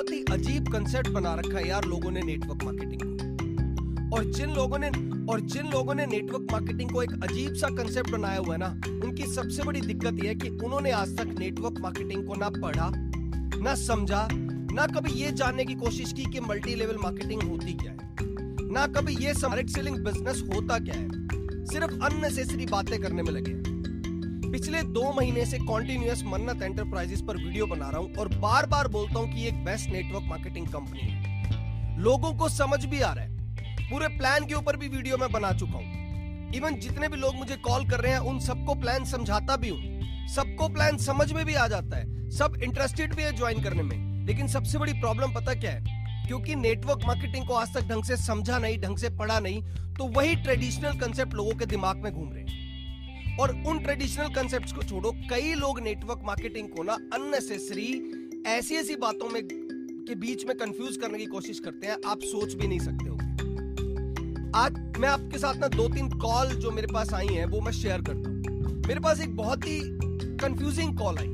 बहुत ही अजीब कंसेप्ट बना रखा है यार लोगों ने नेटवर्क मार्केटिंग को। और जिन लोगों ने और जिन लोगों ने नेटवर्क मार्केटिंग को एक अजीब सा कंसेप्ट बनाया हुआ है ना, उनकी सबसे बड़ी दिक्कत यह है कि उन्होंने आज तक नेटवर्क मार्केटिंग को ना पढ़ा, ना समझा, ना कभी ये जानने की कोशिश की कि मल्टी लेवल मार्केटिंग होती क्या है। ना कभी ये सेलिंग बिज़नेस होता क्या है। सिर्फ़ अननेसेसरी बातें करने में लगे पिछले दो महीने से कॉन्टिन्यूस मन्नत एंटरप्राइजेस पर वीडियो बना रहा हूँ और बार बार बोलता हूँ कि एक बेस्ट नेटवर्क मार्केटिंग कंपनी है। लोगों को समझ भी आ रहा है। पूरे प्लान के ऊपर भी वीडियो में बना चुका हूँ। इवन जितने भी लोग मुझे कॉल कर रहे हैं, उन सबको प्लान समझाता भी हूँ। सबको प्लान समझ में भी आ जाता है। सब इंटरेस्टेड भी है ज्वाइन करने में। लेकिन सबसे बड़ी प्रॉब्लम पता क्या है? क्योंकि नेटवर्क मार्केटिंग को आज तक ढंग से समझा नहीं, ढंग से पढ़ा नहीं तो वही ट्रेडिशनल कंसेप्ट लोगों के दिमाग में घूम रहे हैं। और उन ट्रेडिशनल कंसेप्ट को छोड़ो। कई लोग नेटवर्क मार्केटिंग को ना अननेसेसरी ऐसी ऐसी बातों में के बीच में कंफ्यूज करने की कोशिश करते हैं, आप सोच भी नहीं सकते हो आज मैं आपके साथ ना दो तीन कॉल जो मेरे पास आई हैं, वो मैं शेयर करता हूँ। मेरे पास एक बहुत ही कंफ्यूजिंग कॉल आई।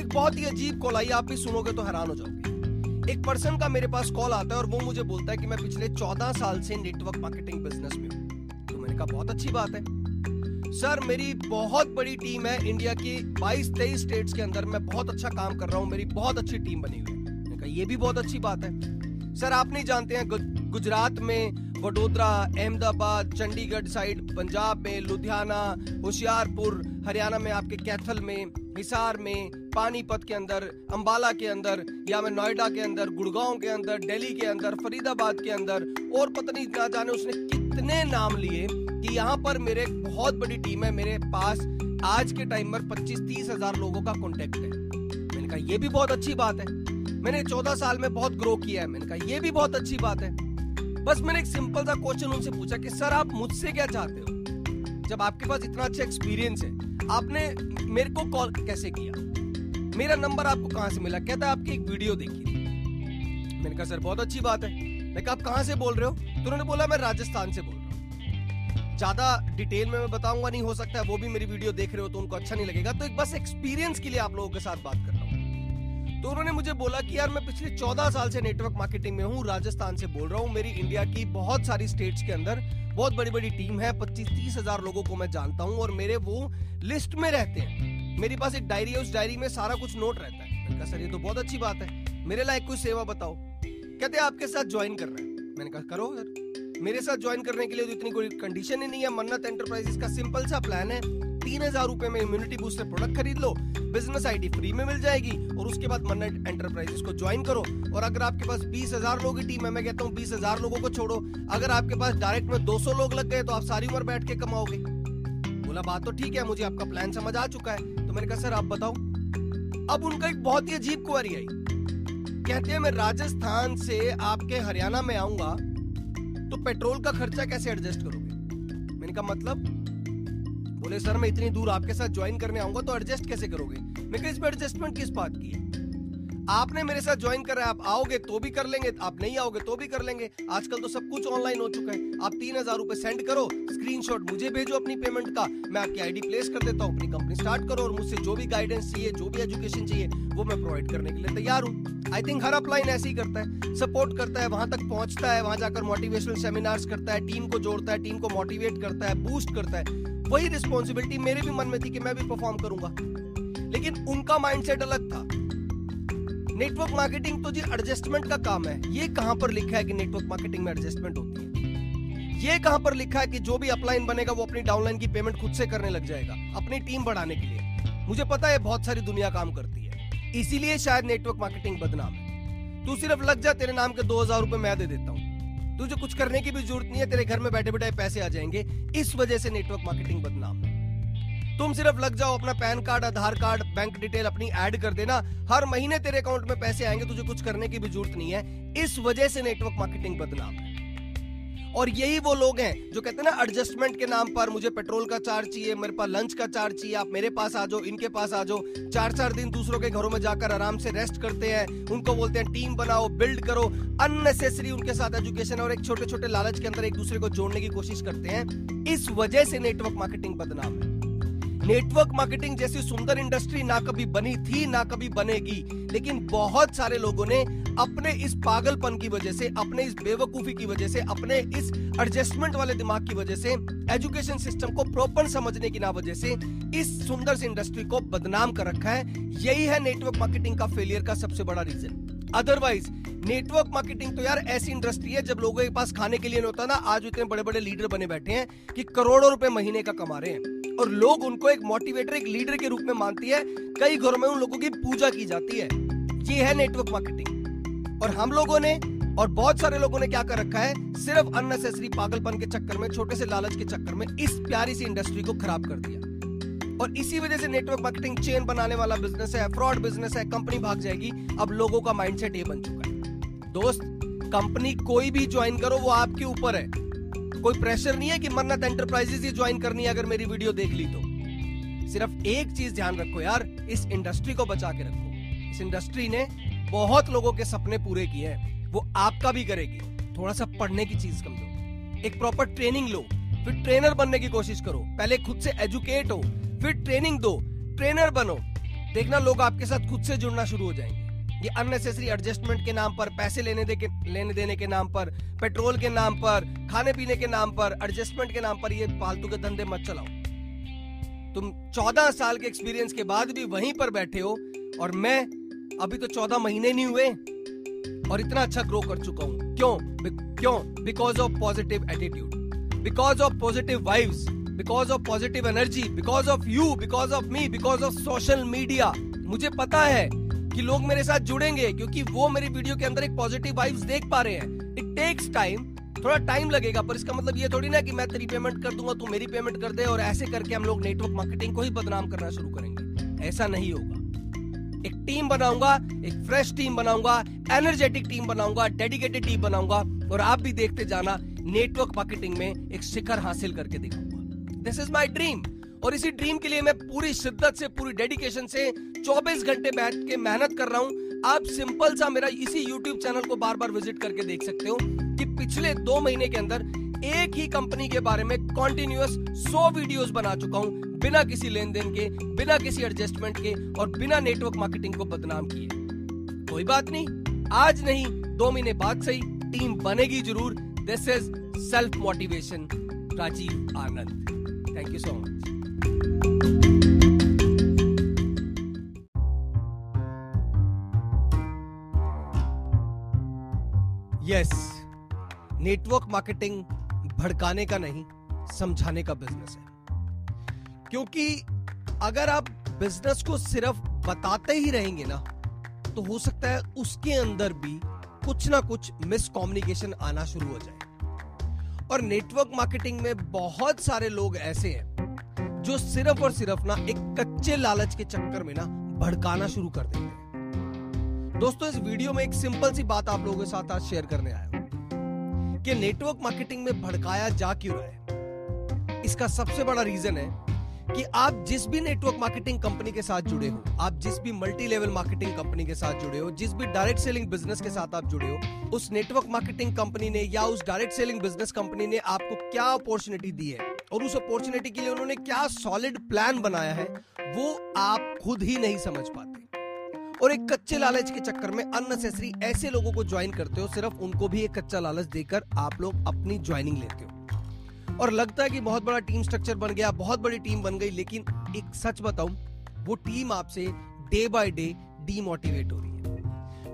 एक बहुत ही अजीब कॉल आई, आप भी सुनोगे तो हैरान हो जाओगे। एक पर्सन का मेरे पास कॉल आता है और वो मुझे बोलता है कि मैं पिछले चौदह साल से नेटवर्क मार्केटिंग बिज़नेस में हूँ। तो मैंने कहा, बहुत अच्छी बात है। सर, मेरी बहुत बड़ी टीम है इंडिया की। 22 तेईस स्टेट्स के अंदर मैं बहुत अच्छा काम कर रहा हूँ। मेरी बहुत अच्छी टीम बनी हुई है। कहा, ये भी बहुत अच्छी बात है। सर, आप नहीं जानते हैं गुजरात में वडोदरा, अहमदाबाद, चंडीगढ़ साइड पंजाब में, लुधियाना, होशियारपुर, हरियाणा में, आपके कैथल में, हिसार में, पानीपत के अंदर, अंबाला के अंदर, या मैं नोएडा के अंदर, गुड़गांव के अंदर, दिल्ली के अंदर, फरीदाबाद के अंदर, और पता नहीं, ना जाने उसने कितने नाम लिए। यहाँ पर मेरे बहुत बड़ी टीम है, मेरे पास आज के टाइम पर पच्चीस, तीस हज़ार लोगों का कॉन्टेक्ट है। मैंने कहा, ये भी बहुत अच्छी बात है। मैंने चौदह साल में बहुत ग्रो किया है। मैंने कहा, ये भी बहुत अच्छी बात है। बस मैंने एक सिंपल सा क्वेश्चन उनसे पूछा कि, सर, आप मुझसे क्या चाहते हो? जब आपके पास इतना अच्छा एक्सपीरियंस है, आपने मेरे को कॉल कैसे किया? मेरा नंबर आपको कहाँ से मिला? कहता है, आपकी एक वीडियो देखी मैंने कहा, सर, बहुत अच्छी बात है। मैं कहा, आप कहाँ से बोल रहे हो? तो उन्होंने बोला, मैं राजस्थान से बोल ज़्यादा डिटेल में मैं बताऊँगा, नहीं हो सकता है, वो भी मेरी वीडियो देख रहे हो तो उनको अच्छा नहीं लगेगा। तो एक बस एक्सपीरियंस के लिए आप लोगों के साथ बात कर रहा हूँ। तो उन्होंने मुझे बोला कि यार, मैं पिछले चौदह साल से नेटवर्क मार्केटिंग में हूँ, राजस्थान से बोल रहा हूँ। मेरी इंडिया की बहुत सारी स्टेट्स के अंदर बहुत बड़ी बड़ी टीम है पच्चीस तीस हज़ार लोगों को मैं जानता हूँ और मेरे वो लिस्ट में रहते हैं। मेरे पास एक डायरी है, उस डायरी में सारा कुछ नोट रहता है। मैंने कहा, सर, ये तो बहुत अच्छी बात है। मेरे लायक कोई सेवा बताओ। कहते आपके साथ ज्वाइन कर रहे हैं। मैंने कहा, करो सर मेरे साथ ज्वाइन करने के लिए तो इतनी कोई कंडीशन ही नहीं है। मन्नत एंटरप्राइजेस का सिंपल सा प्लान है। तीन हज़ार रुपए में इम्यूनिटी बूस्टर प्रोडक्ट खरीद लो। बिज़नेस आईडी फ्री में मिल जाएगी और उसके बाद मन्नत एंटरप्राइजेस को ज्वाइन करो। और अगर आपके पास बीस हज़ार लोगों टीम है, मैं कहता हूँ बीस हज़ार लोगों को छोड़ो। अगर आपके पास डायरेक्ट में दो सौ लोग लग गए तो आप सारी उम्र बैठ के कमाओगे। बोला, बात तो ठीक है, मुझे आपका प्लान समझ आ चुका है। तो मैंने कहा, सर, आप बताओ। अब उनका एक बहुत ही अजीब क्वारी आई। कहते हैं, मैं राजस्थान से आपके हरियाणा में आऊँगा तो पेट्रोल का खर्चा कैसे एडजस्ट करोगे? मैंने कहा मतलब? बोले, सर, मैं इतनी दूर आपके साथ ज्वाइन करने आऊँगा तो एडजस्ट कैसे करोगे? मैं कहा इसमें एडजस्टमेंट किस बात की है? आपने मेरे साथ ज्वाइन करा है, आप आओगे तो भी कर लेंगे, आप नहीं आओगे तो भी कर लेंगे। आजकल तो सब कुछ ऑनलाइन हो चुका है। आप तीन हज़ार रूपए सेंड करो स्क्रीनशॉट मुझे भेजो अपनी पेमेंट का। मैं आपकी आईडी प्लेस कर देता हूँ, अपनी कंपनी स्टार्ट करो और मुझसे जो भी गाइडेंस चाहिए, जो भी एजुकेशन चाहिए, वो मैं प्रोवाइड करने के लिए तैयार हूँ। आई थिंक हर अपलाइन ऐसे ही करता है। सपोर्ट करता है, वहाँ तक पहुँचता है, वहाँ जाकर मोटिवेशनल सेमिनार्स करता है टीम को जोड़ता है टीम को मोटिवेट करता है बूस्ट करता है। वही रिस्पॉन्सिबिलिटी मेरे भी मन में थी कि मैं भी परफॉर्म करूँगा। लेकिन उनका माइंडसेट अलग था। नेटवर्क मार्केटिंग तो जी एडजस्टमेंट का काम है। ये कहाँ पर लिखा है कि नेटवर्क मार्केटिंग में एडजस्टमेंट होती है? ये कहाँ पर लिखा है कि जो भी अपलाइन बनेगा, वो अपनी डाउनलाइन की पेमेंट खुद से करने लग जाएगा, अपनी टीम बढ़ाने के लिए। मुझे पता है बहुत सारी दुनिया काम करती है। इसीलिए शायद नेटवर्क मार्केटिंग बदनाम है। तू सिर्फ़ लग जा, तेरे नाम के दो हज़ार रुपए मैं दे देता हूँ। तुझे कुछ करने की भी ज़रूरत नहीं है, तेरे घर में बैठे बैठे पैसे आ जाएँगे। इस वजह से नेटवर्क मार्केटिंग बदनाम है। तुम सिर्फ़ लग जाओ अपना PAN card, Aadhaar card, bank detail अपनी ऐड कर देना। हर महीने तेरे अकाउंट में पैसे आएँगे, तुझे कुछ करने की भी ज़रूरत नहीं है। इस वजह से नेटवर्क मार्केटिंग बदनाम और यही वो लोग हैं जो कहते हैं ना एडजस्टमेंट के नाम पर मुझे पेट्रोल का चार्ज चाहिए, मेरे पास लंच का चार्ज चाहिए, आप मेरे पास आ जाओ, इनके पास आ जाओ। चार चार दिन दूसरों के घरों में जाकर आराम से रेस्ट करते हैं, उनको बोलते हैं टीम बनाओ बिल्ड करो। अननेसेसरी उनके साथ एजुकेशन और एक छोटे छोटे लालच के अंदर एक दूसरे को जोड़ने की कोशिश करते हैं। इस वजह से नेटवर्क मार्केटिंग बदनाम है। नेटवर्क मार्केटिंग जैसी सुंदर इंडस्ट्री ना कभी बनी थी, ना कभी बनेगी। लेकिन बहुत सारे लोगों ने अपने इस पागलपन की वजह से, अपने इस बेवकूफ़ी की वजह से, अपने इस एडजस्टमेंट वाले दिमाग की वजह से एजुकेशन सिस्टम को प्रॉपर समझने की ना वजह से, इस सुंदर सी इंडस्ट्री को बदनाम कर रखा है। यही है नेटवर्क मार्केटिंग का फेलियर का सबसे बड़ा रीजन अदरवाइज़ नेटवर्क मार्केटिंग तो यार ऐसी इंडस्ट्री है, जब लोगों के पास खाने के लिए नहीं होता ना, आज इतने बड़े बड़े लीडर बने बैठे हैं कि करोड़ों रुपए महीने का कमा रहे हैं। और लोग उनको एक मोटिवेटर एक लीडर के रूप में मानती है। कई घरों में उन लोगों की पूजा की जाती है। ये है नेटवर्क मार्केटिंग और हम लोगों ने और बहुत सारे लोगों ने क्या कर रखा है? सिर्फ़ अननेसेसरी पागलपन के चक्कर में, छोटे से लालच के चक्कर में इस प्यारी सी इंडस्ट्री को खराब कर दिया। और इसी वजह से नेटवर्क मार्केटिंग चेन बनाने वाला बिज़नेस है फ्रॉड बिज़नेस है कंपनी भाग जाएगी। अब लोगों का माइंडसेट ये बन चुका है। दोस्त कंपनी कोई भी ज्वाइन करो, वो आपके ऊपर है। कोई प्रेशर नहीं है कि मन्नत एंटरप्राइजेस ही ज्वाइन करनी है अगर मेरी वीडियो देख ली तो। सिर्फ़ एक चीज़ ध्यान रखो यार, इस इंडस्ट्री को बचा के रखो। इस इंडस्ट्री ने बहुत लोगों के सपने पूरे किए हैं। वो आपका भी करेगी। थोड़ा सा पढ़ने की चीज़ समझो एक प्रॉपर ट्रेनिंग लो। फिर ट्रेनर बनने की कोशिश करो। पहले खुद से एजुकेट हो। फिर ट्रेनिंग दो। ट्रेनर बनो। देखना लोग आपके साथ खुद से जुड़ना शुरू हो जाएँगे। ये अननेसेसरी एडजस्टमेंट के नाम पर, पैसे लेने दे के, लेने देने के नाम पर, पेट्रोल के नाम पर, खाने पीने के नाम पर एडजस्टमेंट के नाम पर ये फालतू के धंधे मत चलाओ। तुम चौदह साल के एक्सपीरियंस के बाद भी वहीं पर बैठे हो और मैं अभी तो चौदह महीने नहीं हुए और इतना अच्छा ग्रो कर चुका हूँ। क्यों? क्यों? Because of positive attitude because of positive vibes because of positive energy because of you because of me because of social media मुझे पता है कि लोग मेरे साथ जुड़ेंगे, क्योंकि वो मेरी वीडियो के अंदर एक पॉजिटिव वाइब्स देख पा रहे हैं। इट टेक्स टाइम थोड़ा टाइम लगेगा, पर इसका मतलब ये थोड़ी ना कि मैं तेरी पेमेंट कर दूँगा, तू मेरी पेमेंट कर दे, और ऐसे करके हम लोग नेटवर्क मार्केटिंग को ही बदनाम करना शुरू करेंगे। ऐसा नहीं होगा। एक टीम बनाऊँगा, एक फ्रेश टीम बनाऊँगा एनर्जेटिक टीम बनाऊँगा डेडिकेटेड टीम बनाऊँगा, और आप भी देखते जाना नेटवर्क मार्केटिंग में एक शिखर हासिल करके दिखाऊँगा। दिस इज़ माई ड्रीम और इसी ड्रीम के लिए मैं पूरी शिद्दत से, पूरी डेडिकेशन से 24 घंटे बैठ के मेहनत कर रहा हूँ। आप सिंपल सा मेरा इसी YouTube चैनल को बार बार विज़िट करके देख सकते हो कि पिछले दो महीने के अंदर एक ही कंपनी के बारे में कॉन्टिन्यूस 100 वीडियोस बना चुका हूँ, बिना किसी लेन देन के, बिना किसी एडजस्टमेंट के और बिना नेटवर्क मार्केटिंग को बदनाम किए। कोई बात नहीं, आज नहीं, दो महीने बाद सही टीम बनेगी ज़रूर। This is self motivation Rajiv Anand. Thank you so much yes network marketing भड़काने का नहीं, समझाने का बिज़नेस है। क्योंकि अगर आप बिज़नेस को सिर्फ़ बताते ही रहेंगे ना तो हो सकता है उसके अंदर भी कुछ ना कुछ मिसकम्युनिकेशन आना शुरू हो जाए। और नेटवर्क मार्केटिंग में बहुत सारे लोग ऐसे हैं जो सिर्फ़ और सिर्फ़ ना एक कच्चे लालच के चक्कर में ना भड़काना शुरू कर देते हैं। दोस्तों, इस वीडियो में एक सिंपल सी बात आप लोगों के साथ आज शेयर करने आया हूँ कि नेटवर्क मार्केटिंग में भड़काया जा क्यों रहा है। इसका सबसे बड़ा रीजन है कि आप जिस भी नेटवर्क मार्केटिंग कंपनी के साथ जुड़े हो, आप जिस भी मल्टी लेवल मार्केटिंग कंपनी के साथ जुड़े हो, जिस भी डायरेक्ट सेलिंग बिज़नेस के साथ आप जुड़े हो, उस नेटवर्क मार्केटिंग कंपनी ने या उस डायरेक्ट सेलिंग बिज़नेस कंपनी ने आपको क्या अपॉर्चुनिटी दी है? और उस अपॉर्चुनिटी के लिए उन्होंने क्या सॉलिड प्लान बनाया है, वो आप खुद ही नहीं समझ पाते। और एक कच्चे लालच के चक्कर में अननेसेसरी ऐसे लोगों को ज्वाइन करते हो, सिर्फ़ उनको भी एक कच्चा लालच देकर आप लोग अपनी ज्वाइनिंग लेते हो। और लगता है कि बहुत बड़ा टीम स्ट्रक्चर बन गया, बहुत बड़ी टीम बन गई, लेकिन एक सच बताऊँ, वो टीम आपसे डे बाय डे डीमोटिवेट हो रही है।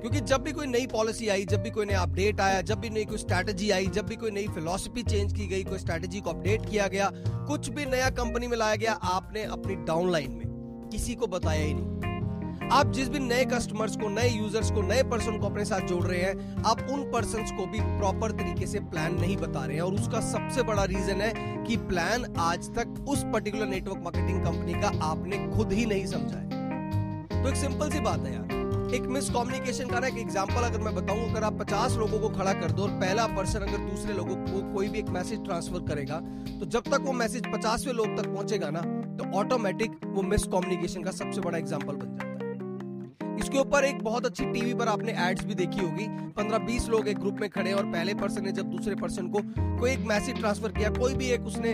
क्योंकि जब भी कोई नई पॉलिसी आई, जब भी कोई नया अपडेट आया, जब भी नई कोई स्ट्रैटेजी आई, जब भी कोई नई फिलोसफी चेंज की गई, कोई स्ट्रैटेजी को अपडेट किया गया, कुछ भी नया कंपनी में लाया गया, आपने अपनी डाउनलाइन में किसी को बताया ही नहीं। आप जिस भी नए कस्टमर्स को, नए यूज़र्स को, नए पर्सन को अपने साथ जोड़ रहे हैं, आप उन पर्सन को भी प्रॉपर तरीके से प्लान नहीं बता रहे हैं और उसका सबसे बड़ा रीजन है कि प्लान आज तक उस पर्टिकुलर नेटवर्क मार्केटिंग कंपनी का आपने खुद ही नहीं समझा है। तो एक सिंपल सी बात है यार। एक मिसकम्युनिकेशन का ना एक एग्जांपल अगर मैं बताऊँ, अगर आप 50 लोगों को खड़ा कर दो और पहला पर्सन अगर दूसरे लोगों को कोई भी एक मैसेज ट्रांसफ़र करेगा तो जब तक वो मैसेज पचासवें लोग तक पहुंचेगा ना तो ऑटोमेटिक वो मिसकम्युनिकेशन का सबसे बड़ा एग्ज़ाम्पल बन जाता है। इसके ऊपर एक बहुत अच्छी टीवी पर आपने एड्स भी देखी होगी। पंद्रह बीस लोग एक ग्रुप में खड़े और पहले पर्सन ने जब दूसरे पर्सन को कोई एक मैसेज ट्रांसफ़र किया, कोई भी एक उसने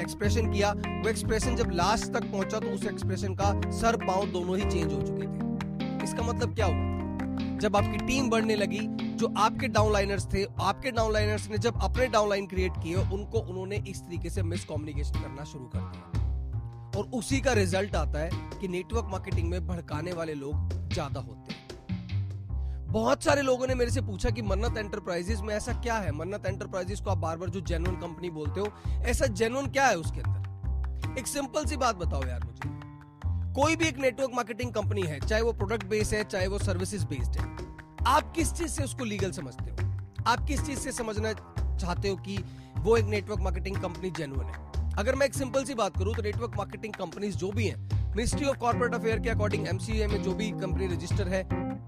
एक्सप्रेशन किया, वो एक्सप्रेशन जब लास्ट तक पहुँचा तो उस एक्सप्रेशन का सर, पाँव दोनों ही चेंज हो चुके थे। इसका मतलब क्या हुआ? जब आपकी टीम बढ़ने लगी, जो आपके डाउनलाइनर्स थे, आपके डाउनलाइनर्स ने जब अपने डाउनलाइन क्रिएट किए, उनको उन्होंने इस तरीके से मिस कम्युनिकेशन करना शुरू कर दिया। और उसी का रिज़ल्ट आता है कि नेटवर्क मार्केटिंग में भड़काने वाले लोग ज़्यादा होते हैं। बहुत सारे लोगों ने मेरे से पूछा कि मन्नत एंटरप्राइजेस में ऐसा क्या है? मन्नत एंटरप्राइजेस को आप बार बार जो जेनुअन कंपनी बोलते हो, ऐसा जेनुअन क्या है उसके अंदर? एक सिंपल सी बात बताओ यार मुझे। कोई भी एक नेटवर्क मार्केटिंग कंपनी है, चाहे वो प्रोडक्ट बेस्ड है, चाहे वो सर्विसेज़ बेस्ड है, आप किस चीज़ से उसको लीगल समझते हो? आप किस चीज़ से समझना चाहते हो कि वो एक नेटवर्क मार्केटिंग कंपनी जेनुअन है? अगर मैं एक सिंपल सी बात करूँ तो नेटवर्क मार्केटिंग कंपनीज़ जो भी हैं मिनिस्ट्री ऑफ़ कॉर्पोरेट अफेयर के अकॉर्डिंग एमसीए में जो भी कंपनी रजिस्टर है,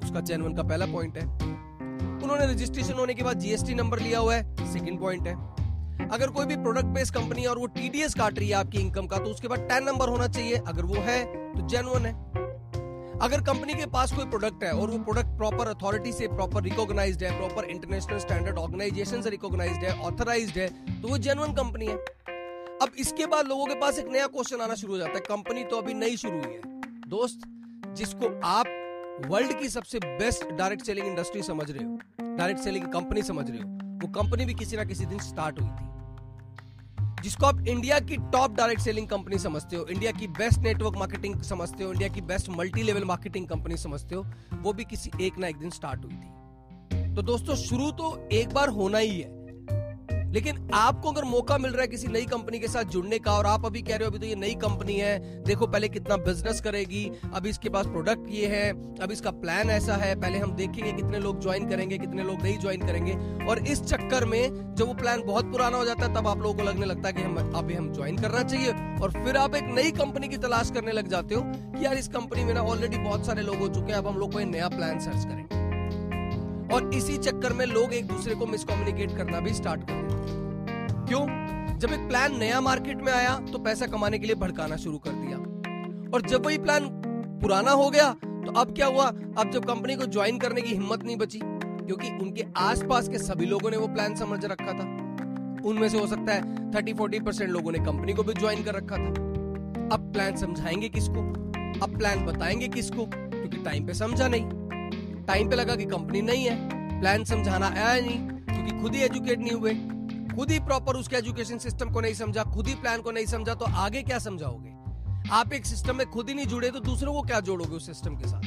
उसका जेनुअन का पहला पॉइंट है। उन्होंने रजिस्ट्रेशन होने के बाद जीएसटी नंबर लिया हुआ है सेकंड पॉइंट है। अगर कोई भी प्रोडक्ट बेस्ड कंपनी और वो टीडीएस काट रही है आपकी इनकम का तो उसके बाद टेन नंबर होना चाहिए। अगर वो है तो जेनुअन है। अगर कंपनी के पास कोई प्रोडक्ट है और वो प्रोडक्ट प्रॉपर अथॉरिटी से प्रॉपर रिकॉग्नाइज्ड है प्रॉपर इंटरनेशनल स्टैंडर्ड ऑर्गेनाइजेशन से रिकॉग्नाइज्ड है ऑथराइज्ड है तो वो जेनुअन कंपनी है। अब इसके बाद लोगों के पास एक नया क्वेश्चन आना शुरू हो जाता है। कंपनी तो अभी नई शुरू हुई है। दोस्त, जिसको आप वर्ल्ड की सबसे बेस्ट डायरेक्ट सेलिंग इंडस्ट्री समझ रहे हो डायरेक्ट सेलिंग कंपनी समझ रहे हो, वो कंपनी भी किसी ना किसी दिन स्टार्ट हुई थी। जिसको आप इंडिया की टॉप डायरेक्ट सेलिंग कंपनी समझते हो इंडिया की बेस्ट नेटवर्क मार्केटिंग समझते हो इंडिया की best multi level marketing company समझते हो, वो भी किसी एक ना एक दिन स्टार्ट हुई थी। तो दोस्तों, शुरू तो एक बार होना ही है लेकिन आपको अगर मौका मिल रहा है किसी नई कंपनी के साथ जुड़ने का, और आप अभी कह रहे हो अभी तो ये नई कंपनी है, देखो पहले कितना बिज़नेस करेगी, अभी इसके पास प्रोडक्ट ये है, अब इसका प्लान ऐसा है, पहले हम देखेंगे कितने लोग ज्वाइन करेंगे, कितने लोग नहीं ज्वाइन करेंगे, और इस चक्कर में जब वो प्लान बहुत पुराना हो जाता है, तब आप लोगों को लगने लगता है कि हम, अभी हम ज्वाइन करना चाहिए, और फिर आप एक नई कंपनी की तलाश करने लग जाते हो कि यार इस कंपनी में ना ऑलरेडी बहुत सारे लोग हो चुके हैं, अब हम लोग कोई नया प्लान सर्च करेंगे। और इसी चक्कर में लोग एक दूसरे को मिसकम्युनिकेट करना भी स्टार्ट कर देते क्यों? जब एक प्लान नया मार्केट में आया तो पैसा कमाने के लिए भड़काना शुरू कर दिया। और जब वही प्लान पुराना हो गया तो अब क्या हुआ? अब जब कंपनी को ज्वाइन करने की हिम्मत नहीं बची, क्योंकि उनके आसपास के सभी लोगों ने वो प्लान समझ रखा था। उनमें से हो सकता है थर्टी फोर्टी परसेंट लोगों ने कंपनी को भी ज्वाइन कर रखा था। अब प्लान समझाएँगे किसको? अब प्लान बताएँगे किसको? क्योंकि टाइम पे समझा नहीं। टाइम पे लगा कि कंपनी नहीं है। प्लान समझाना आया नहीं, क्योंकि खुद ही एजुकेट नहीं हुए। खुद ही प्रॉपर उसके एजुकेशन सिस्टम को नहीं समझा, खुद ही प्लान को नहीं समझा तो आगे क्या समझाओगे? आप एक सिस्टम में खुद ही नहीं जुड़े तो दूसरों को क्या जोड़ोगे उस सिस्टम के साथ?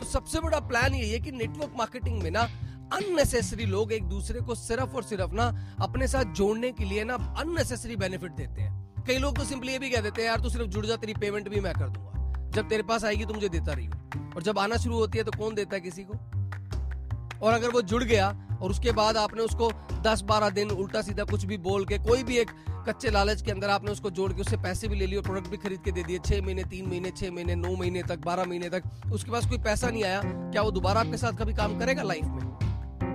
तो सबसे बड़ा प्लान ये है कि नेटवर्क मार्केटिंग में ना अननेसेसरी लोग एक दूसरे को सिर्फ़ और सिर्फ़ ना अपने साथ जोड़ने के लिए ना अननेसेसरी बेनिफिट देते हैं। कई लोग तो सिंपली ये भी कह देते हैं, यार, तू सिर्फ़ जुड़ जा, तेरी पेमेंट भी मैं कर दूँगा। जब तेरे पास आएगी तो मुझे देता रही और जब आना शुरू होती है तो कौन देता है किसी को? और अगर वो जुड़ गया और उसके बाद आपने उसको 10-12 दिन उल्टा सीधा कुछ भी बोल के, कोई भी एक कच्चे लालच के अंदर आपने उसको जोड़ के, उससे पैसे भी ले लिए और प्रोडक्ट भी खरीद के दे दिए। छह महीने, तीन महीने, छह महीने, नौ महीने तक, बारह महीने तक। उसके पास कोई पैसा नहीं आया। क्या वो दोबारा आपके साथ कभी काम करेगा लाइफ में?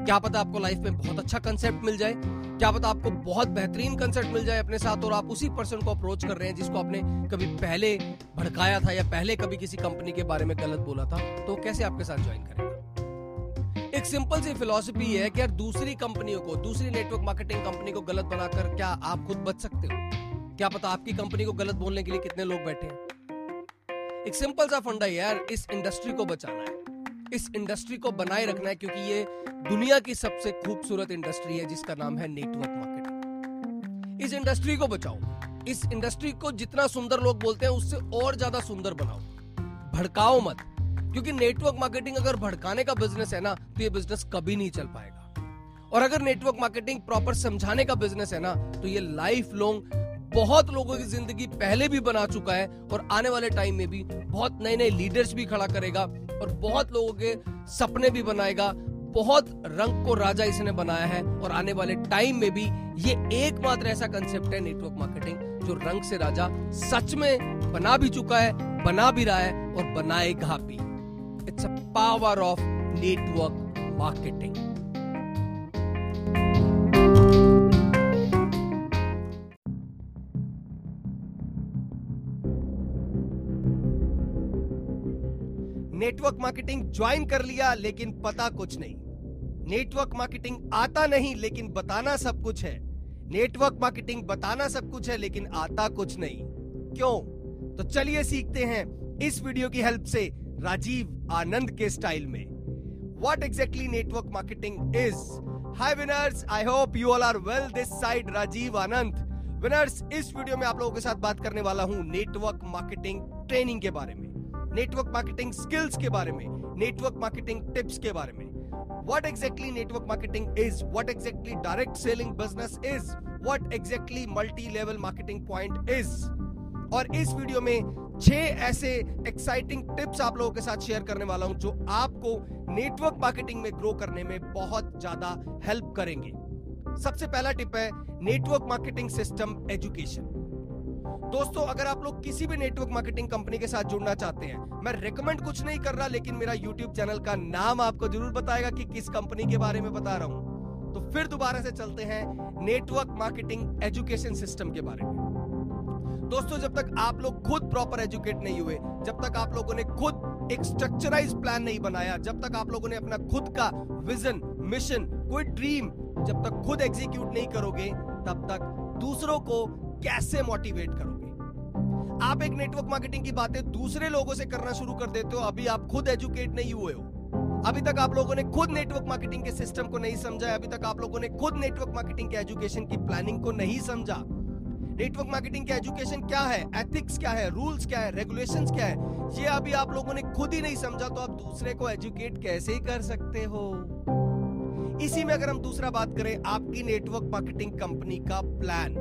क्या पता आपको लाइफ में बहुत अच्छा कंसेप्ट मिल जाए? क्या पता आपको बहुत बेहतरीन कंसेप्ट मिल जाए अपने साथ और आप उसी पर्सन को अप्रोच कर रहे हैं जिसको आपने कभी पहले भड़काया था या पहले कभी किसी कंपनी के बारे में गलत बोला था? तो कैसे आपके साथ ज्वाइन करेगा? एक सिंपल सी फिलोसफी है कि यार दूसरी कंपनियों को, दूसरी नेटवर्क मार्केटिंग कंपनी को गलत बनाकर क्या आप खुद बच सकते हो? क्या पता आपकी कंपनी को गलत बोलने के लिए कितने लोग बैठे हैं? एक सिंपल सा फंडा यार, इस इंडस्ट्री को बचाना है। इस इंडस्ट्री को बनाए रखना है क्योंकि ये दुनिया की सबसे खूबसूरत इंडस्ट्री है, जिसका नाम है नेटवर्क मार्केटिंग इस इंडस्ट्री को बचाओ। इस इंडस्ट्री को जितना सुंदर लोग बोलते हैं, उससे और ज़्यादा सुंदर बनाओ। भड़काओ मत। क्योंकि नेटवर्क मार्केटिंग अगर भड़काने का बिज़नेस है ना तो ये बिज़नेस कभी नहीं चल पाएगा। और अगर नेटवर्क मार्केटिंग प्रॉपर समझाने का बिज़नेस है ना तो ये लाइफ लॉन्ग बहुत लोगों की ज़िंदगी पहले भी बना चुका है और आने वाले टाइम में भी बहुत नए नए लीडर्स भी खड़ा करेगा और बहुत लोगों के सपने भी बनाएगा। बहुत रंग को राजा इसने बनाया है और आने वाले टाइम में भी ये एकमात्र ऐसा कंसेप्ट है नेटवर्क मार्केटिंग जो रंग से राजा सच में बना भी चुका है, बना भी रहा है और बनाएगा भी। Power of network marketing. Network marketing join कर लिया, लेकिन पता कुछ नहीं। नेटवर्क मार्केटिंग आता नहीं, लेकिन बताना सब कुछ है। नेटवर्क मार्केटिंग बताना सब कुछ है, लेकिन आता कुछ नहीं। क्यों? तो चलिए सीखते हैं इस वीडियो की हेल्प से। राजीव आनंद के स्टाइल में। What exactly network marketing is hi winners I hope you all are well this side Rajiv Anand. Winners इस वीडियो में आप लोगों के साथ बात करने वाला हूँ नेटवर्क मार्केटिंग ट्रेनिंग के बारे में। नेटवर्क मार्केटिंग स्किल्स के बारे में। नेटवर्क मार्केटिंग टिप्स के बारे में। What exactly network marketing is what exactly direct selling business is what exactly multi level marketing point is और इस वीडियो में छह ऐसे एक्साइटिंग टिप्स आप लोगों के साथ शेयर करने वाला हूँ जो आपको नेटवर्क मार्केटिंग में ग्रो करने में बहुत ज़्यादा हेल्प करेंगे। सबसे पहला टिप है नेटवर्क मार्केटिंग सिस्टम एजुकेशन दोस्तों, अगर आप लोग किसी भी नेटवर्क मार्केटिंग कंपनी के साथ जुड़ना चाहते हैं, मैं रिकमेंड कुछ नहीं कर रहा, लेकिन मेरा यूट्यूब चैनल का नाम आपको ज़रूर बताएगा कि किस कंपनी के बारे में बता रहा हूँ। तो फिर दोबारा से चलते हैं नेटवर्क मार्केटिंग एजुकेशन सिस्टम के बारे में। दोस्तों, जब तक आप लोग खुद प्रॉपर एजुकेट नहीं हुए, जब तक आप लोगों ने खुद एक स्ट्रक्चराइज प्लान नहीं बनाया, जब तक आप लोगों ने अपना खुद का विजन मिशन कोई ड्रीम जब तक खुद एग्जीक्यूट नहीं करोगे, तब तक दूसरों को कैसे मोटिवेट करोगे? आप एक नेटवर्क मार्केटिंग की बातें दूसरे लोगों से करना शुरू कर देते हो, अभी आप खुद एजुकेट नहीं हुए हो। अभी तक आप लोगों ने खुद नेटवर्क मार्केटिंग के सिस्टम को नहीं समझा अभी तक आप लोगों ने खुद नेटवर्क मार्केटिंग के एजुकेशन की प्लानिंग को नहीं समझा। नेटवर्क मार्केटिंग का एजुकेशन क्या है? एथिक्स क्या है? रूल्स क्या है? रेगुलेशन क्या है? ये अभी आप लोगों ने खुद ही नहीं समझा तो आप दूसरे को एजुकेट कैसे ही कर सकते हो? इसी में अगर हम दूसरा बात करें, आपकी नेटवर्क मार्केटिंग कंपनी का प्लान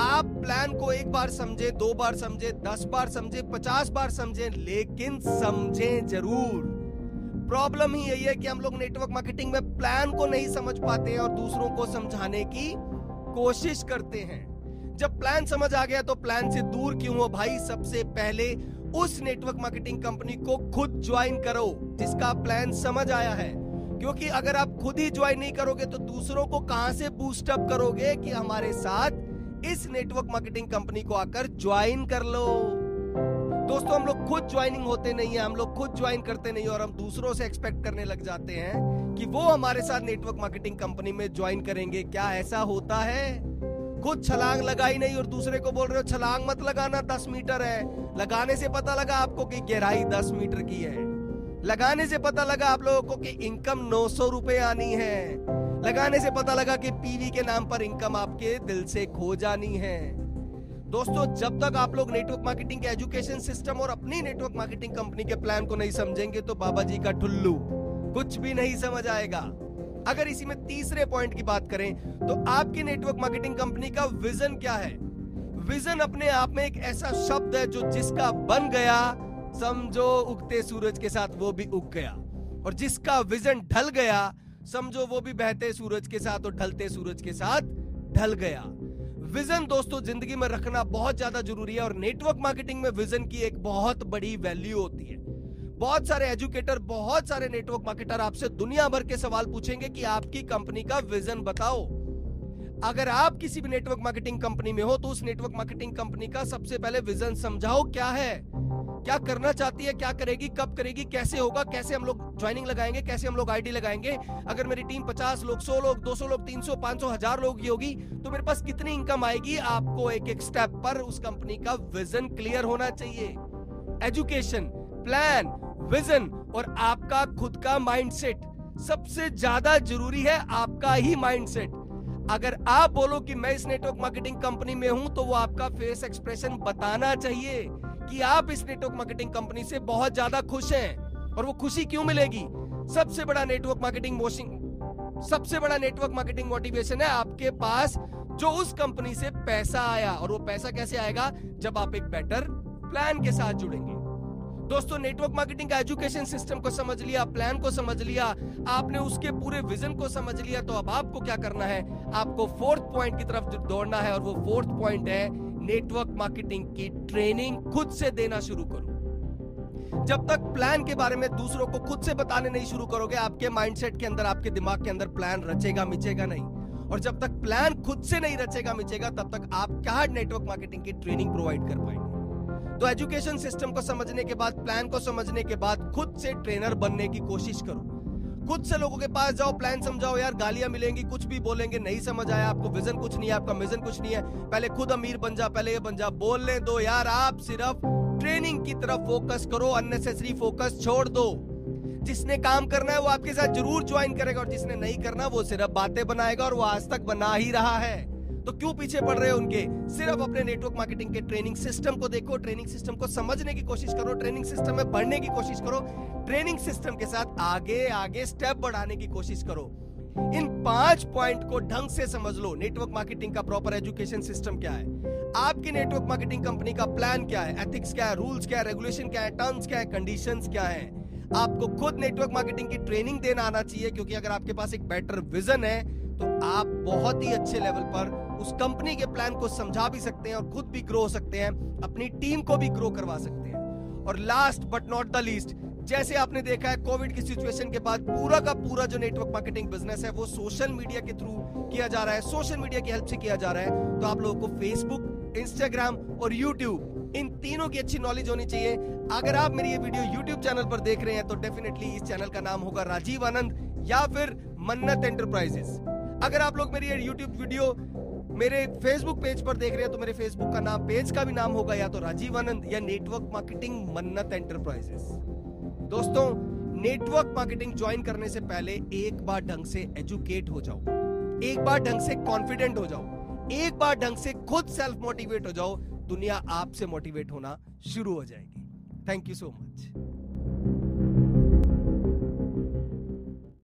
आप प्लान को एक बार समझे, दो बार समझे, दस बार समझे, पचास बार समझे, लेकिन समझे ज़रूर। प्रॉब्लम ही यही है कि हम लोग नेटवर्क मार्केटिंग में प्लान को नहीं समझ पाते हैं और दूसरों को समझाने की कोशिश करते हैं। जब प्लान समझ आ गया तो प्लान से दूर क्यों हो भाई? सबसे पहले उस नेटवर्क मार्केटिंग कंपनी को खुद ज्वाइन करो, जिसका प्लान समझ आया है। क्योंकि अगर आप खुद ही ज्वाइन नहीं करोगे तो दूसरों को कहाँ से बूस्ट अप करोगे कि हमारे साथ इस नेटवर्क मार्केटिंग कंपनी को आकर ज्वाइन कर लो? दोस्तों, हम लोग खुद ज्वाइनिंग होते नहीं है, हम लोग खुद ज्वाइन करते नहीं और हम दूसरों से एक्सपेक्ट करने लग जाते हैं कि वो हमारे साथ नेटवर्क मार्केटिंग कंपनी में ज्वाइन करेंगे। क्या ऐसा होता है? खुद छलांग लगाई नहीं और दूसरे को बोल रहे हो, छलांग मत लगाना, दस मीटर है। लगाने से पता लगा आपको कि गहराई दस मीटर की है। लगाने से पता लगा आप लोगों को कि इनकम नौ सौ रुपए आनी है। लगाने से पता लगा कि पीवी के नाम पर इनकम आपके दिल से खो जानी है। दोस्तों, जब तक आप लोग नेटवर्क मार्केटिंग के एजुकेशन सिस्टम और अपनी नेटवर्क मार्केटिंग कंपनी के प्लान को नहीं समझेंगे तो बाबा जी का ठुल्लू कुछ भी नहीं समझ आएगा। अगर इसी में तीसरे पॉइंट की बात करें तो आपकी नेटवर्क मार्केटिंग कंपनी का विजन क्या है? विजन अपने आप में एक ऐसा शब्द है जो जिसका बन गया, समझो उगते सूरज के साथ वो भी उग गया। और जिसका विजन ढल गया, समझो वो भी बहते सूरज के साथ और ढलते सूरज के साथ ढल गया। विजन दोस्तों, ज़िंदगी में रखना बहुत ज़्यादा ज़रूरी है और नेटवर्क मार्केटिंग में विजन की एक बहुत बड़ी वैल्यू होती है। बहुत सारे एजुकेटर बहुत सारे नेटवर्क मार्केटर आपसे दुनिया भर के सवाल पूछेंगे कि आपकी कंपनी का विजन बताओ। अगर आप किसी भी नेटवर्क मार्केटिंग कंपनी में हो तो उस नेटवर्क मार्केटिंग कंपनी का सबसे पहले विजन समझाओ, क्या है? क्या करना चाहती है, क्या करेगी, कब करेगी, कैसे होगा, कैसे हम लोग ज्वाइनिंग लगाएँगे, कैसे हम लोग आईडी लगाएँगे? अगर मेरी टीम 50 लोग 100 लोग 200 लोग 300 500 हज़ार लोग की होगी तो मेरे पास कितनी इनकम आएगी? आपको एक एक स्टेप पर उस कंपनी का विजन क्लियर होना चाहिए। एजुकेशन प्लान विजन और आपका खुद का माइंडसेट सबसे ज़्यादा ज़रूरी है आपका ही माइंडसेट अगर आप बोलो कि मैं इस नेटवर्क मार्केटिंग कंपनी में हूँ तो वो आपका फेस एक्सप्रेशन बताना चाहिए कि आप इस नेटवर्क मार्केटिंग कंपनी से बहुत ज़्यादा खुश हैं और वो खुशी क्यों मिलेगी? सबसे बड़ा नेटवर्क मार्केटिंग मोशिंग सबसे बड़ा नेटवर्क मार्केटिंग मोटिवेशन है आपके पास जो उस कंपनी से पैसा आया। और वो पैसा कैसे आएगा? जब आप एक बेटर प्लान के साथ जुड़ेंगे। दोस्तों नेटवर्क मार्केटिंग का एजुकेशन सिस्टम को समझ लिया प्लान को समझ लिया, आपने उसके पूरे विजन को समझ लिया तो अब आपको क्या करना है? आपको फोर्थ पॉइंट की तरफ़ दौड़ना है और वो फोर्थ पॉइंट है नेटवर्क मार्केटिंग की ट्रेनिंग खुद से देना शुरू करो। जब तक प्लान के बारे में दूसरों को खुद से बताने नहीं शुरू करोगे, आपके माइंडसेट के अंदर, आपके दिमाग के अंदर प्लान रचेगा, मिचेगा नहीं। और जब तक प्लान खुद से नहीं रचेगा, मिचेगा, तब तक आप क्या नेटवर्क मार्केटिंग की ट्रेनिंग प्रोवाइड कर पाएँगे? तो एजुकेशन सिस्टम को समझने के बाद प्लान को समझने के बाद खुद से ट्रेनर बनने की कोशिश करो। खुद से लोगों के पास जाओ प्लान समझाओ, यार, गालियाँ मिलेंगी, कुछ भी बोलेंगे, नहीं समझ आया आपको विजन कुछ नहीं है, आपका मिजन कुछ नहीं है। पहले खुद अमीर बन जा, पहले ये बन जा। बोलने दो, यार, आप सिर्फ़ ट्रेनिंग की तरफ़ फोकस करो अननेसेसरी फोकस छोड़ दो। जिसने काम करना है, वो आपके साथ ज़रूर ज्वाइन करेगा और जिसने नहीं करना, वो सिर्फ़ बातें बनाएगा और वो आज तक बना ही रहा है। तो क्यों पीछे पड़ रहे हो उनके? सिर्फ़ अपने नेटवर्क मार्केटिंग के ट्रेनिंग सिस्टम को देखो ट्रेनिंग सिस्टम को समझने की कोशिश करो ट्रेनिंग सिस्टम में बढ़ने की कोशिश करो ट्रेनिंग सिस्टम के साथ आगे आगे स्टेप बढ़ाने की कोशिश करो। इन पाँच पॉइंट को ढंग से समझ लो। नेटवर्क मार्केटिंग का प्रॉपर एजुकेशन सिस्टम क्या है? आपकी नेटवर्क मार्केटिंग कंपनी का प्लान क्या है? एथिक्स क्या है? रूल्स क्या है? रेगुलेशन क्या है? टर्म्स क्या है? कंडीशंस क्या है? आपको खुद नेटवर्क मार्केटिंग की ट्रेनिंग देना आना चाहिए, क्योंकि अगर आपके पास एक बेटर विजन है तो आप बहुत ही अच्छे लेवल पर उस कंपनी के प्लान को समझा भी सकते हैं और खुद भी ग्रो हो सकते हैं, अपनी टीम को भी ग्रो करवा सकते हैं। और last but not the least जैसे आपने देखा है कोविड की सिचुएशन के बाद पूरा का पूरा जो नेटवर्क मार्केटिंग बिज़नेस है, वो सोशल मीडिया के थ्रू किया जा रहा है। सोशल मीडिया की हेल्प से किया जा रहा है। तो आप लोगों को फेसबुक इंस्टाग्राम और यूट्यूब इन तीनों की अच्छी नॉलेज होनी चाहिए। अगर आप मेरी ये वीडियो यूट्यूब चैनल पर देख रहे हैं तो डेफिनेटली इस चैनल का नाम होगा राजीव आनंद या फिर मन्नत एंटरप्राइजेस अगर आप लोग मेरी ये यूट्यूब वीडियो मेरे फेसबुक पेज पर देख रहे हैं तो मेरे फेसबुक का नाम पेज का भी नाम होगा या तो राजीव आनंद या नेटवर्क मार्केटिंग मन्नत एंटरप्राइजेस दोस्तों नेटवर्क मार्केटिंग ज्वाइन करने से पहले एक बार ढंग से एजुकेट हो जाओ। एक बार ढंग से कॉन्फिडेंट हो जाओ। एक बार ढंग से खुद सेल्फ मोटिवेट हो जाओ, दुनिया आपसे मोटिवेट होना शुरू हो जाएगी। Thank you so much